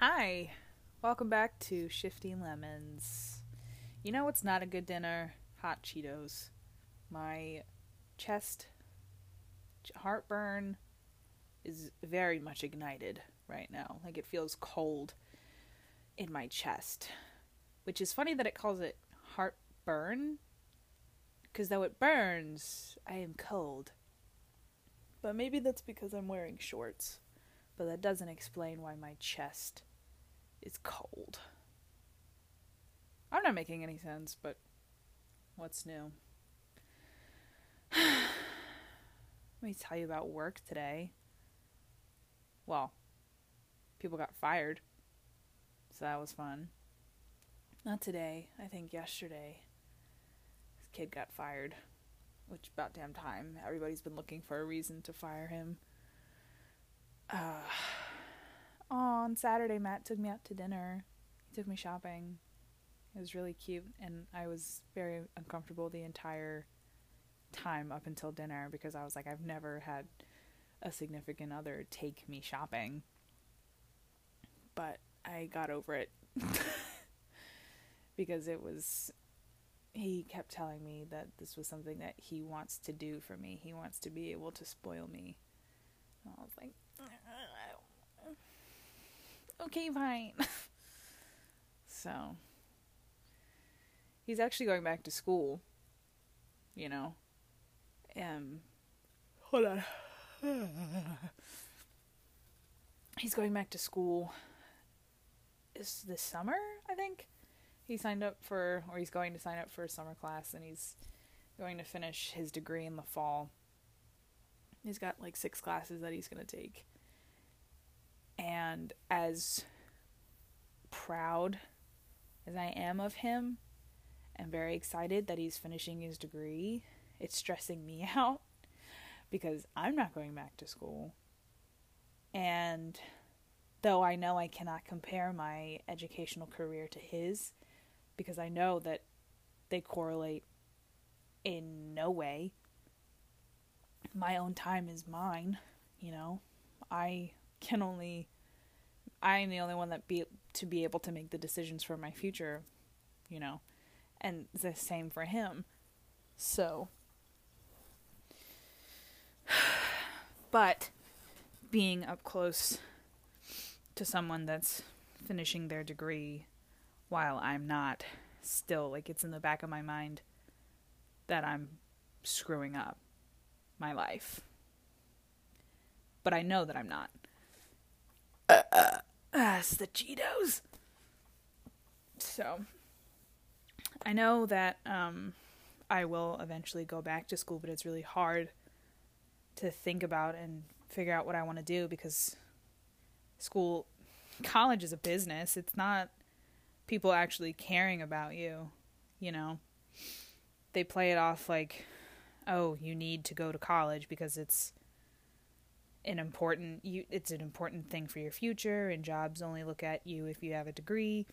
Hi, welcome back to Shifting Lemons. You know what's not a good dinner? Hot Cheetos. My chest heartburn is very much ignited right now. Like it feels cold in my chest. Which is funny that it calls it heartburn. Because though it burns, I am cold. But maybe that's because I'm wearing shorts. But that doesn't explain why my chest is cold. I'm not making any sense, but what's new? Let me tell you about work today. Well, people got fired, so that was fun. Not today, I think yesterday. This kid got fired, which about damn time. Everybody's been looking for a reason to fire him. Uh, on Saturday, Matt took me out to dinner. He took me shopping. It was really cute, and I was very uncomfortable the entire time up until dinner because I was like, I've never had a significant other take me shopping. But I got over it because it was. He kept telling me that this was something that he wants to do for me. He wants to be able to spoil me. And I was like, okay, fine. so, he's actually going back to school, you know. Um, hold on. he's going back to school is this summer, I think. He signed up for, or he's going to sign up for a summer class, and he's going to finish his degree in the fall. He's got like six classes that he's going to take. And as proud as I am of him, and very excited that he's finishing his degree, it's stressing me out because I'm not going back to school. And though I know I cannot compare my educational career to his, because I know that they correlate in no way. My own time is mine, you know. I can only I am the only one that be to be able to make the decisions for my future, you know. And the same for him. So but being up close to someone that's finishing their degree while I'm not still like it's in the back of my mind that I'm screwing up my life. But I know that I'm not. It's the Cheetos. So, I know that um, I will eventually go back to school, but it's really hard to think about and figure out what I want to do because school, college is a business. It's not people actually caring about you, you know. They play it off like, oh, you need to go to college because it's an important you it's an important thing for your future and jobs only look at you if you have a degree,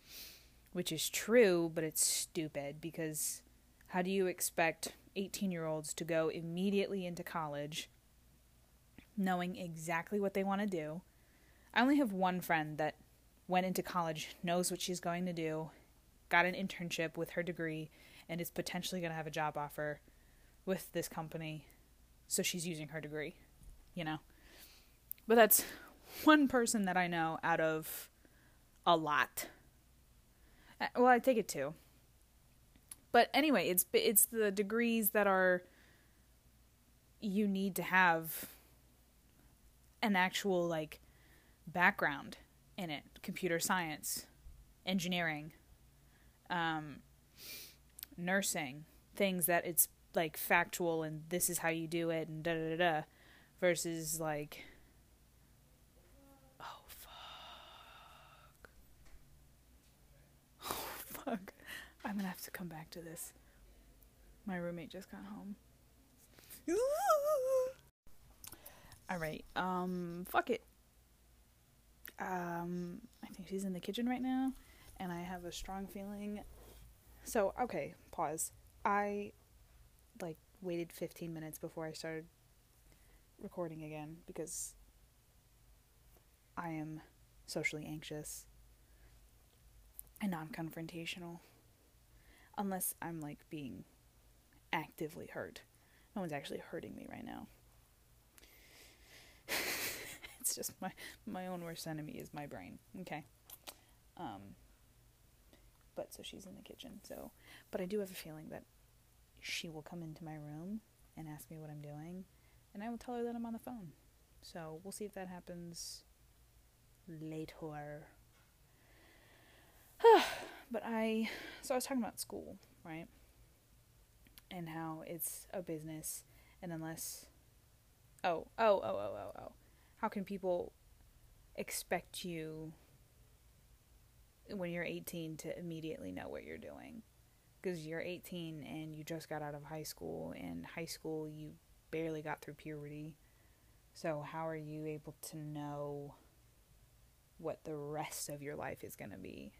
which is true, but it's stupid because how do you expect 18-year-olds to go immediately into college knowing exactly what they want to do? I only have one friend that went into college, knows what she's going to do, got an internship with her degree, and is potentially going to have a job offer with this company. So she's using her degree, you know. But that's one person that I know out of a lot. Uh, well, I take it two. But anyway, it's it's the degrees that are you need to have an actual like background in it computer science engineering um, nursing things that it's like factual and this is how you do it and da da da da versus like oh fuck oh fuck i'm gonna have to come back to this. My roommate just got home. All right um fuck it. Um, I think she's in the kitchen right now, and I have a strong feeling. So, okay, pause. I like waited 15 minutes before I started recording again because I am socially anxious and non-confrontational unless I'm like being actively hurt. No one's actually hurting me right now. it's just my my own worst enemy is my brain. Okay. Um but so she's in the kitchen. So but I do have a feeling that she will come into my room and ask me what I'm doing and I will tell her that I'm on the phone. So we'll see if that happens later. But I, so I was talking about school, right? And how it's a business, and unless, oh, oh, oh, oh, oh, oh, how can people expect you when you're 18 to immediately know what you're doing? Because you're 18 and you just got out of high school, and high school you barely got through puberty. So, how are you able to know what the rest of your life is going to be?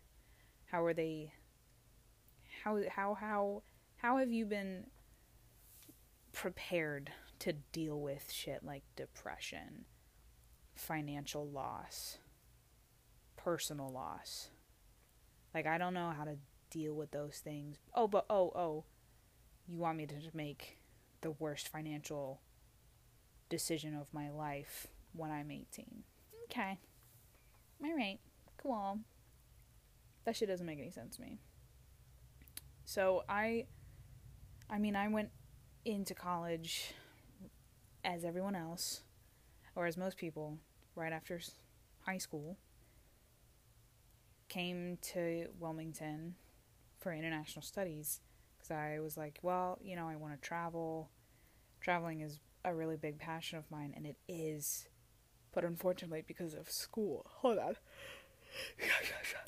How are they how how how how have you been prepared to deal with shit like depression, financial loss, personal loss? Like I don't know how to deal with those things. Oh, but oh, oh, you want me to make the worst financial decision of my life when I'm 18. Okay. All right. Cool. That shit doesn't make any sense to me. So I I mean, I went into college as everyone else or as most people right after high school came to Wilmington for international studies because I was like, well, you know, I want to travel. Traveling is a really big passion of mine, and it is. But unfortunately, because of school, hold on.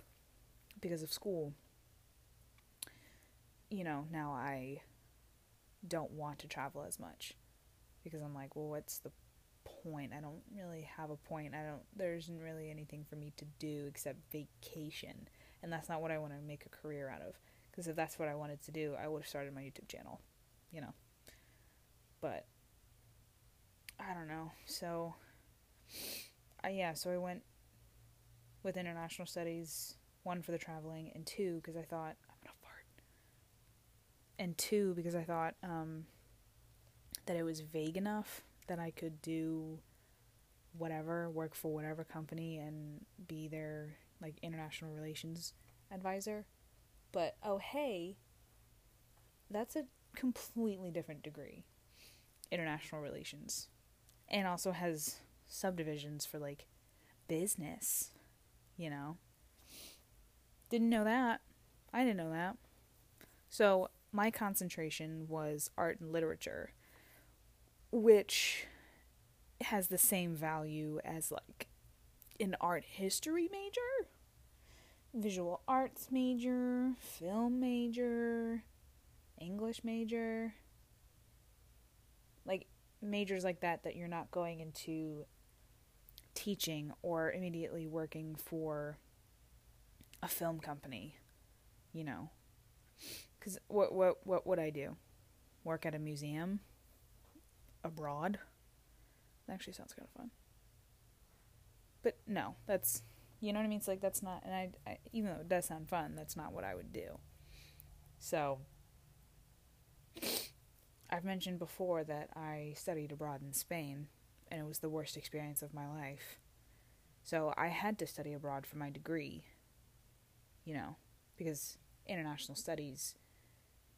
because of school, you know, now I don't want to travel as much because I'm like, well, what's the point? I don't really have a point. I don't, there isn't really anything for me to do except vacation. And that's not what I want to make a career out of. Because if that's what I wanted to do, I would have started my YouTube channel, you know. But I don't know. So, yeah, so I went with international studies, one for the traveling, and two because I thought I'm gonna fart, and two because I thought um, that it was vague enough that I could do whatever, work for whatever company, and be their like international relations advisor. But oh hey, that's a completely different degree. International relations. And also has subdivisions for like business, you know. Didn't know that. I didn't know that. So, my concentration was art and literature, which has the same value as like an art history major visual arts major, film major, English major. Like majors like that that you're not going into teaching or immediately working for a film company, you know. Cuz what what what would I do? Work at a museum abroad? That actually sounds kind of fun. But no, that's you know what I mean? It's like that's not, and I, I even though it does sound fun, that's not what I would do. So, I've mentioned before that I studied abroad in Spain, and it was the worst experience of my life. So I had to study abroad for my degree. You know, because international studies,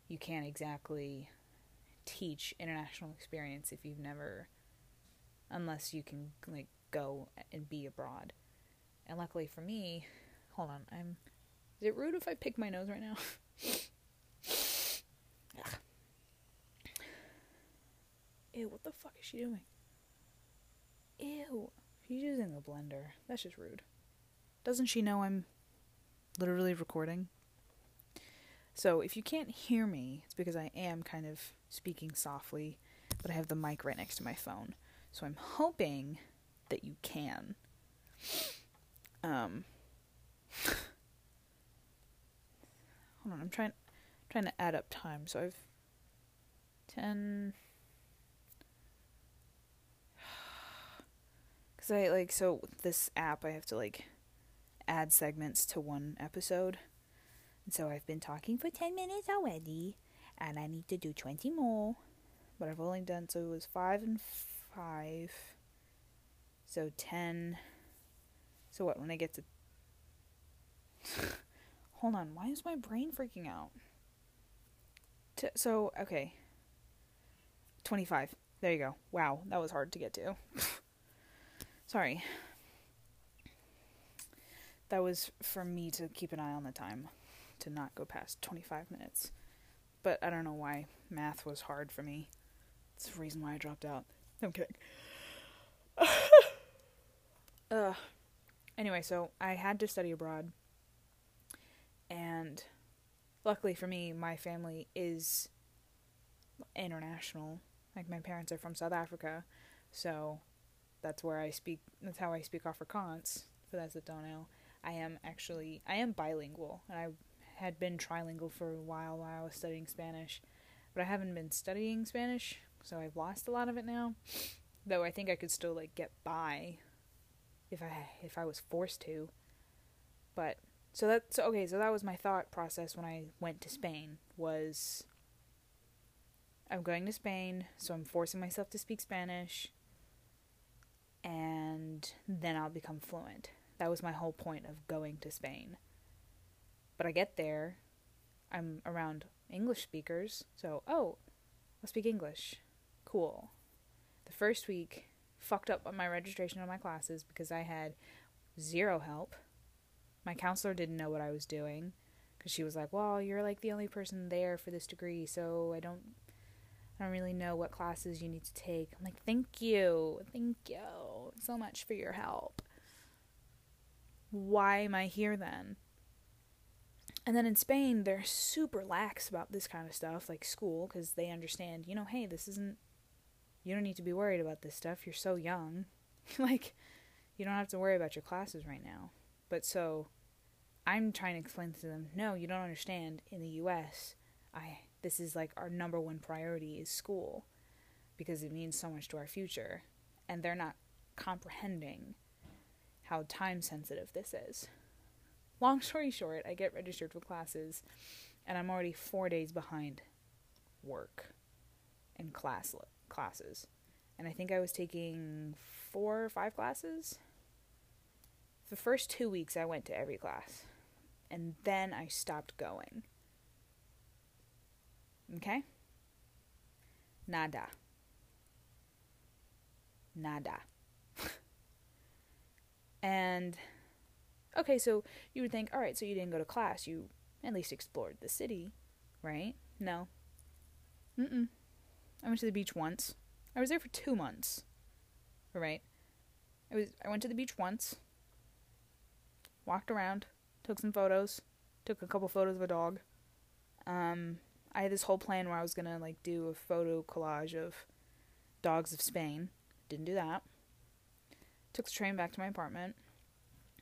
you can't exactly teach international experience if you've never, unless you can like go and be abroad. And luckily for me, hold on, I'm. Is it rude if I pick my nose right now? Ew, what the fuck is she doing? Ew. She's using a blender. That's just rude. Doesn't she know I'm literally recording? So if you can't hear me, it's because I am kind of speaking softly, but I have the mic right next to my phone. So I'm hoping that you can. Um, hold on, I'm trying trying to add up time. So I've ten. Cause I like so this app I have to like add segments to one episode, And so I've been talking for 10 minutes already, and I need to do 20 more. But I've only done, so it was 5 and 5. So 10. So what, when I get to. Hold on, why is my brain freaking out? T- so, okay. 25. There you go. Wow, that was hard to get to. Sorry. That was for me to keep an eye on the time, to not go past 25 minutes. But I don't know why math was hard for me. It's the reason why I dropped out. I'm kidding. uh, anyway, so I had to study abroad. And luckily for me, my family is international. Like my parents are from South Africa, so that's where I speak. That's how I speak Afrikaans. For those that don't know, I am actually I am bilingual, and I had been trilingual for a while while I was studying Spanish, but I haven't been studying Spanish, so I've lost a lot of it now. Though I think I could still like get by if I if I was forced to. But so that so okay, so that was my thought process when I went to Spain was I'm going to Spain, so I'm forcing myself to speak Spanish and then I'll become fluent. That was my whole point of going to Spain. But I get there, I'm around English speakers, so oh, I'll speak English. Cool. The first week fucked up on my registration of my classes because I had zero help. My counselor didn't know what I was doing because she was like, "Well, you're like the only person there for this degree, so I don't I don't really know what classes you need to take." I'm like, "Thank you. Thank you so much for your help." Why am I here then? And then in Spain, they're super lax about this kind of stuff, like school, because they understand, you know, hey, this isn't, you don't need to be worried about this stuff. You're so young. like, you don't have to worry about your classes right now. But so, I'm trying to explain to them, no, you don't understand. In the US, I, this is like our number one priority is school because it means so much to our future. And they're not comprehending how time sensitive this is. Long story short, I get registered for classes and I'm already 4 days behind work and class classes. And I think I was taking 4 or 5 classes. The first 2 weeks I went to every class. And then I stopped going. Okay? Nada. Nada. And okay, so you would think, all right, so you didn't go to class, you at least explored the city, right? No. Mm-mm. I went to the beach once. I was there for two months. Right? I was I went to the beach once. Walked around, took some photos, took a couple photos of a dog. Um, I had this whole plan where I was gonna like do a photo collage of dogs of Spain. Didn't do that. Took the train back to my apartment.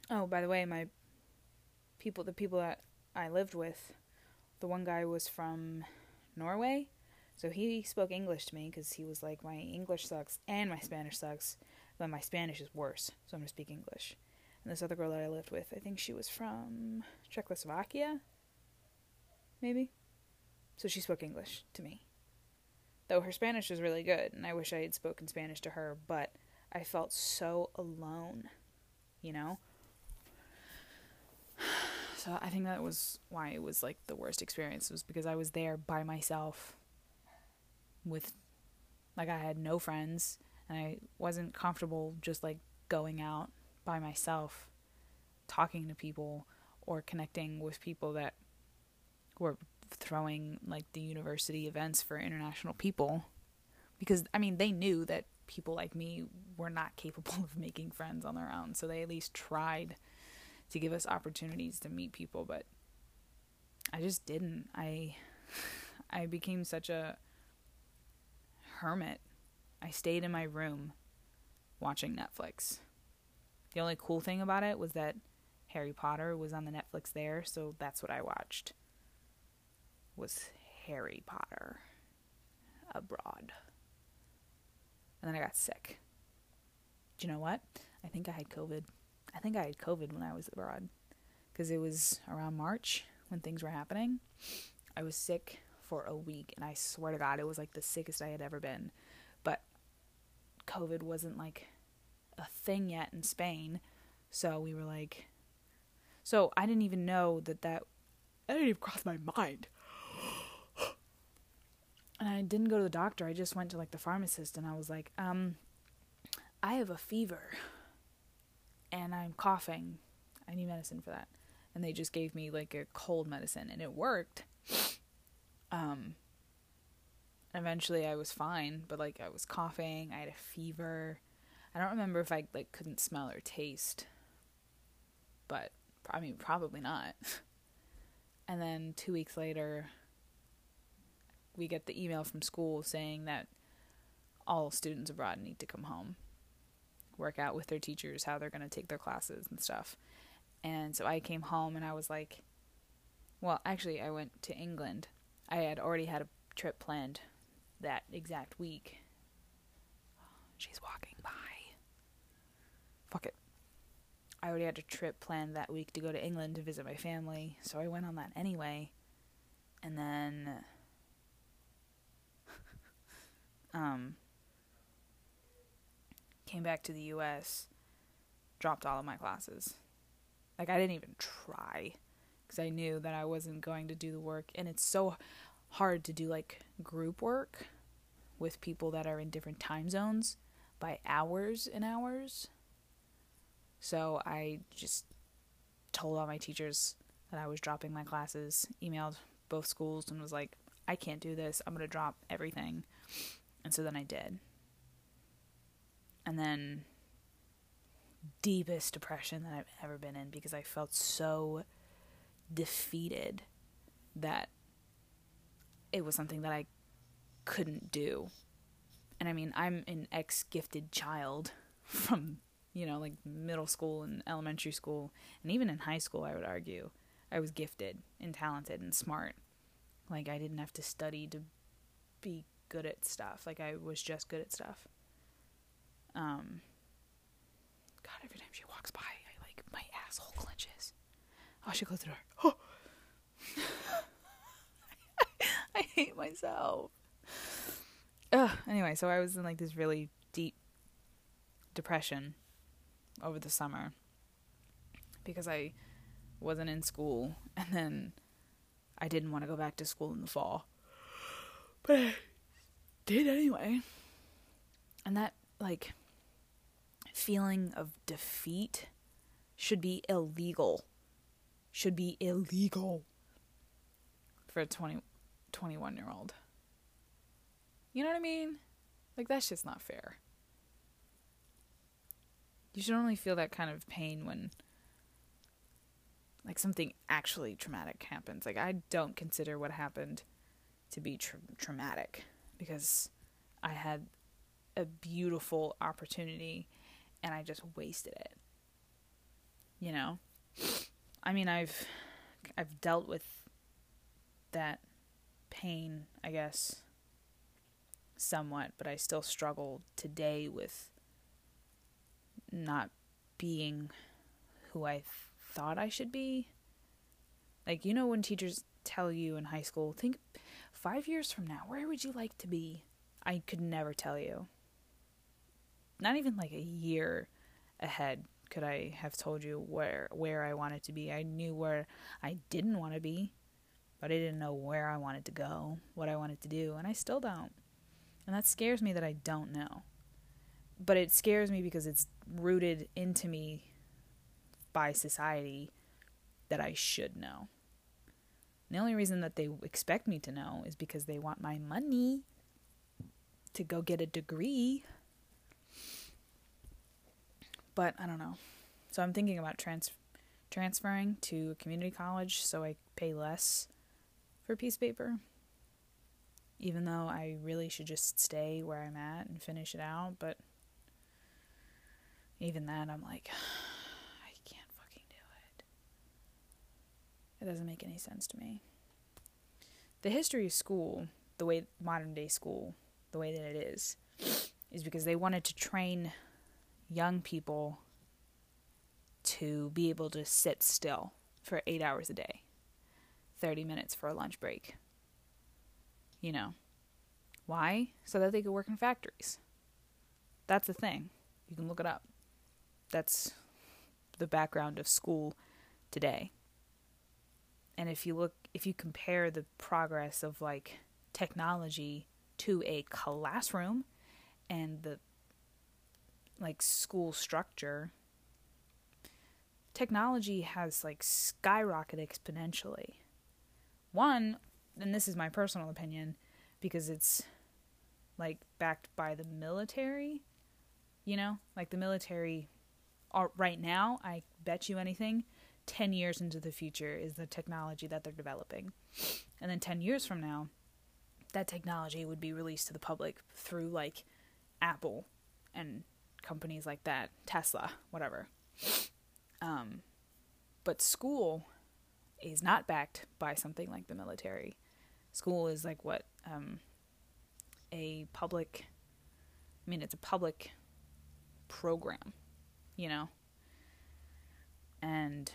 Oh, by the way, my people, the people that I lived with, the one guy was from Norway, so he spoke English to me because he was like, my English sucks and my Spanish sucks, but my Spanish is worse, so I'm gonna speak English. And this other girl that I lived with, I think she was from Czechoslovakia, maybe. So she spoke English to me. Though her Spanish was really good, and I wish I had spoken Spanish to her, but I felt so alone, you know? So I think that was why it was like the worst experience was because I was there by myself with like I had no friends and I wasn't comfortable just like going out by myself talking to people or connecting with people that were throwing like the university events for international people. Because I mean they knew that people like me were not capable of making friends on their own so they at least tried to give us opportunities to meet people, but I just didn't. I I became such a hermit. I stayed in my room watching Netflix. The only cool thing about it was that Harry Potter was on the Netflix there, so that's what I watched. Was Harry Potter abroad. And then I got sick. Do you know what? I think I had COVID. I think I had COVID when I was abroad because it was around March when things were happening. I was sick for a week, and I swear to God, it was like the sickest I had ever been. But COVID wasn't like a thing yet in Spain, so we were like, so I didn't even know that that. That didn't even cross my mind. and I didn't go to the doctor. I just went to like the pharmacist, and I was like, um, I have a fever, and I'm coughing. I need medicine for that. And they just gave me like a cold medicine, and it worked. Um, eventually I was fine, but like I was coughing, I had a fever. I don't remember if I like couldn't smell or taste. But I mean probably not. and then 2 weeks later we get the email from school saying that all students abroad need to come home. Work out with their teachers how they're going to take their classes and stuff. And so I came home and I was like well, actually I went to England I had already had a trip planned that exact week. She's walking by. Fuck it. I already had a trip planned that week to go to England to visit my family, so I went on that anyway. And then um came back to the US, dropped all of my classes. Like I didn't even try because I knew that I wasn't going to do the work. And it's so hard to do like group work with people that are in different time zones by hours and hours. So I just told all my teachers that I was dropping my classes, emailed both schools, and was like, I can't do this. I'm going to drop everything. And so then I did. And then deepest depression that I've ever been in because I felt so defeated that it was something that I couldn't do. And I mean, I'm an ex gifted child from, you know, like middle school and elementary school, and even in high school, I would argue. I was gifted and talented and smart. Like, I didn't have to study to be good at stuff. Like, I was just good at stuff. Um, God, every time she walks by, I like, my asshole clenches. Oh, she closed the door. Oh. I hate myself. Ugh. Anyway, so I was in like this really deep depression over the summer because I wasn't in school and then I didn't want to go back to school in the fall. But I did anyway. And that like feeling of defeat should be illegal should be illegal for a 20, 21 year old. You know what I mean? Like, that's just not fair. You should only feel that kind of pain when, like, something actually traumatic happens. Like, I don't consider what happened to be tra- traumatic because I had a beautiful opportunity and I just wasted it. You know? I mean, I've I've dealt with that pain, I guess, somewhat, but I still struggle today with not being who I th- thought I should be. Like, you know, when teachers tell you in high school, think five years from now, where would you like to be? I could never tell you. Not even like a year ahead could I have told you where where I wanted to be. I knew where I didn't want to be, but I didn't know where I wanted to go, what I wanted to do, and I still don't. And that scares me that I don't know. But it scares me because it's rooted into me by society that I should know. The only reason that they expect me to know is because they want my money to go get a degree but I don't know. So I'm thinking about trans transferring to a community college so I pay less for piece paper. Even though I really should just stay where I'm at and finish it out, but even that I'm like I can't fucking do it. It doesn't make any sense to me. The history of school, the way modern day school, the way that it is, is because they wanted to train young people to be able to sit still for eight hours a day. 30 minutes for a lunch break. You know. Why? So that they could work in factories. That's the thing. You can look it up. That's the background of school today. And if you look if you compare the progress of like technology to a classroom and the like school structure technology has like skyrocketed exponentially. One and this is my personal opinion because it's like backed by the military you know? Like the military are, right now i bet you anything 10 years into the future is the technology that they're developing. And then 10 years from now that technology would be released to the public through like Apple and companies like that, Tesla, whatever. Um, but school is not backed by something like the military. School is like what um, a public. I mean, it's a public program, you know. And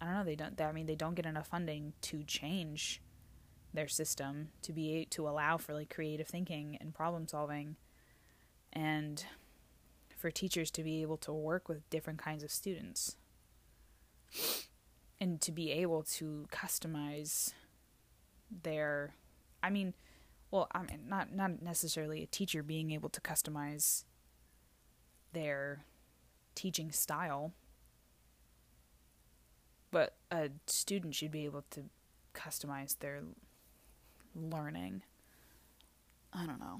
I don't know. They don't. I mean, they don't get enough funding to change their system to be to allow for like creative thinking and problem solving and for teachers to be able to work with different kinds of students and to be able to customize their I mean well I mean not not necessarily a teacher being able to customize their teaching style but a student should be able to customize their learning. I don't know.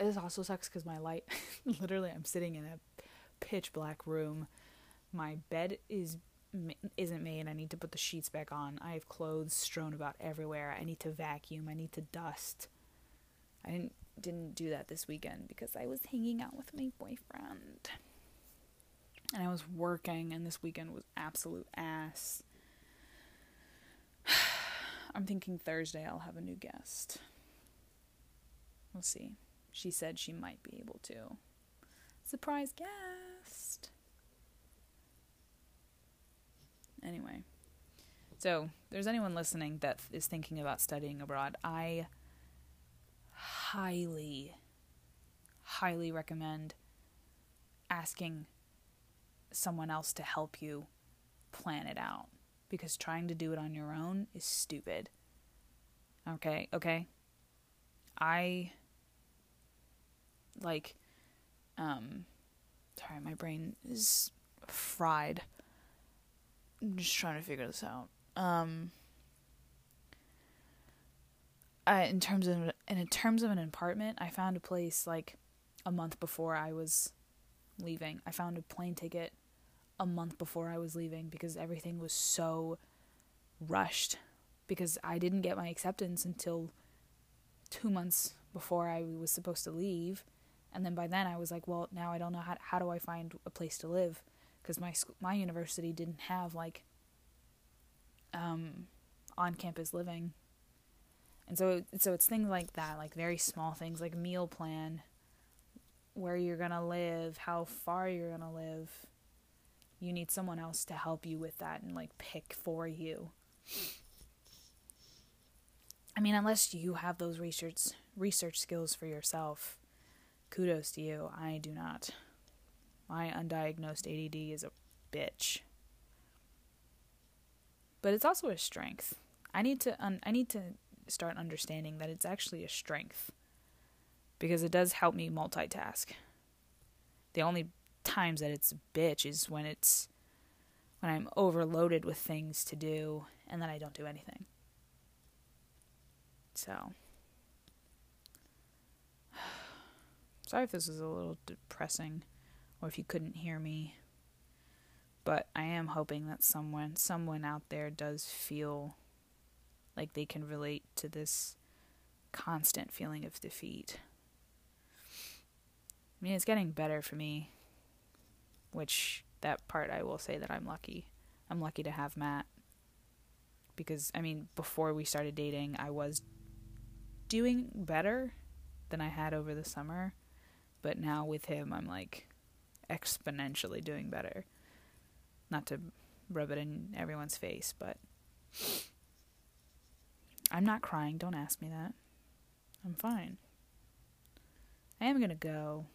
This also sucks because my light, literally, I'm sitting in a pitch black room. My bed is isn't made. I need to put the sheets back on. I have clothes strewn about everywhere. I need to vacuum. I need to dust. I didn't didn't do that this weekend because I was hanging out with my boyfriend. And I was working and this weekend was absolute ass. I'm thinking Thursday I'll have a new guest. We'll see. She said she might be able to. Surprise guest! Anyway. So, there's anyone listening that is thinking about studying abroad, I highly, highly recommend asking someone else to help you plan it out because trying to do it on your own is stupid. Okay, okay. I like um sorry, my brain is fried. I'm just trying to figure this out. Um I in terms of in terms of an apartment, I found a place like a month before I was leaving. I found a plane ticket a month before I was leaving because everything was so rushed because I didn't get my acceptance until 2 months before I was supposed to leave and then by then I was like well now I don't know how how do I find a place to live? Because my my university didn't have like um on campus living. And so so it's things like that like very small things like meal plan where you're going to live how far you're going to live. You need someone else to help you with that and like pick for you. I mean, unless you have those research research skills for yourself, kudos to you. I do not. My undiagnosed ADD is a bitch. But it's also a strength. I need to un- I need to start understanding that it's actually a strength because it does help me multitask. The only times that it's a bitch is when it's when I'm overloaded with things to do and then I don't do anything. So sorry if this is a little depressing or if you couldn't hear me. But I am hoping that someone someone out there does feel like they can relate to this constant feeling of defeat. I mean, it's getting better for me which that part I will say that I'm lucky. I'm lucky to have Matt because I mean before we started dating I was doing better than I had over the summer, but now with him I'm like exponentially doing better. Not to rub it in everyone's face, but I'm not crying. Don't ask me that. I'm fine. I am gonna go.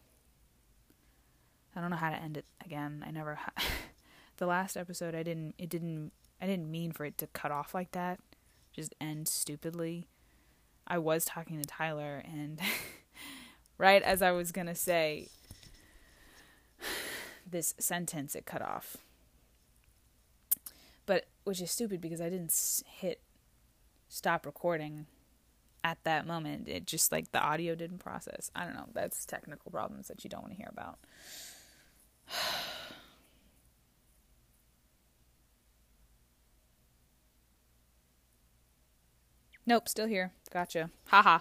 I don't know how to end it again. I never. Ha- the last episode, I didn't. It didn't. I didn't mean for it to cut off like that. Just end stupidly. I was talking to Tyler, and right as I was gonna say this sentence, it cut off. But which is stupid because I didn't hit stop recording at that moment. It just like the audio didn't process. I don't know. That's technical problems that you don't want to hear about. nope, still here. Gotcha. Haha.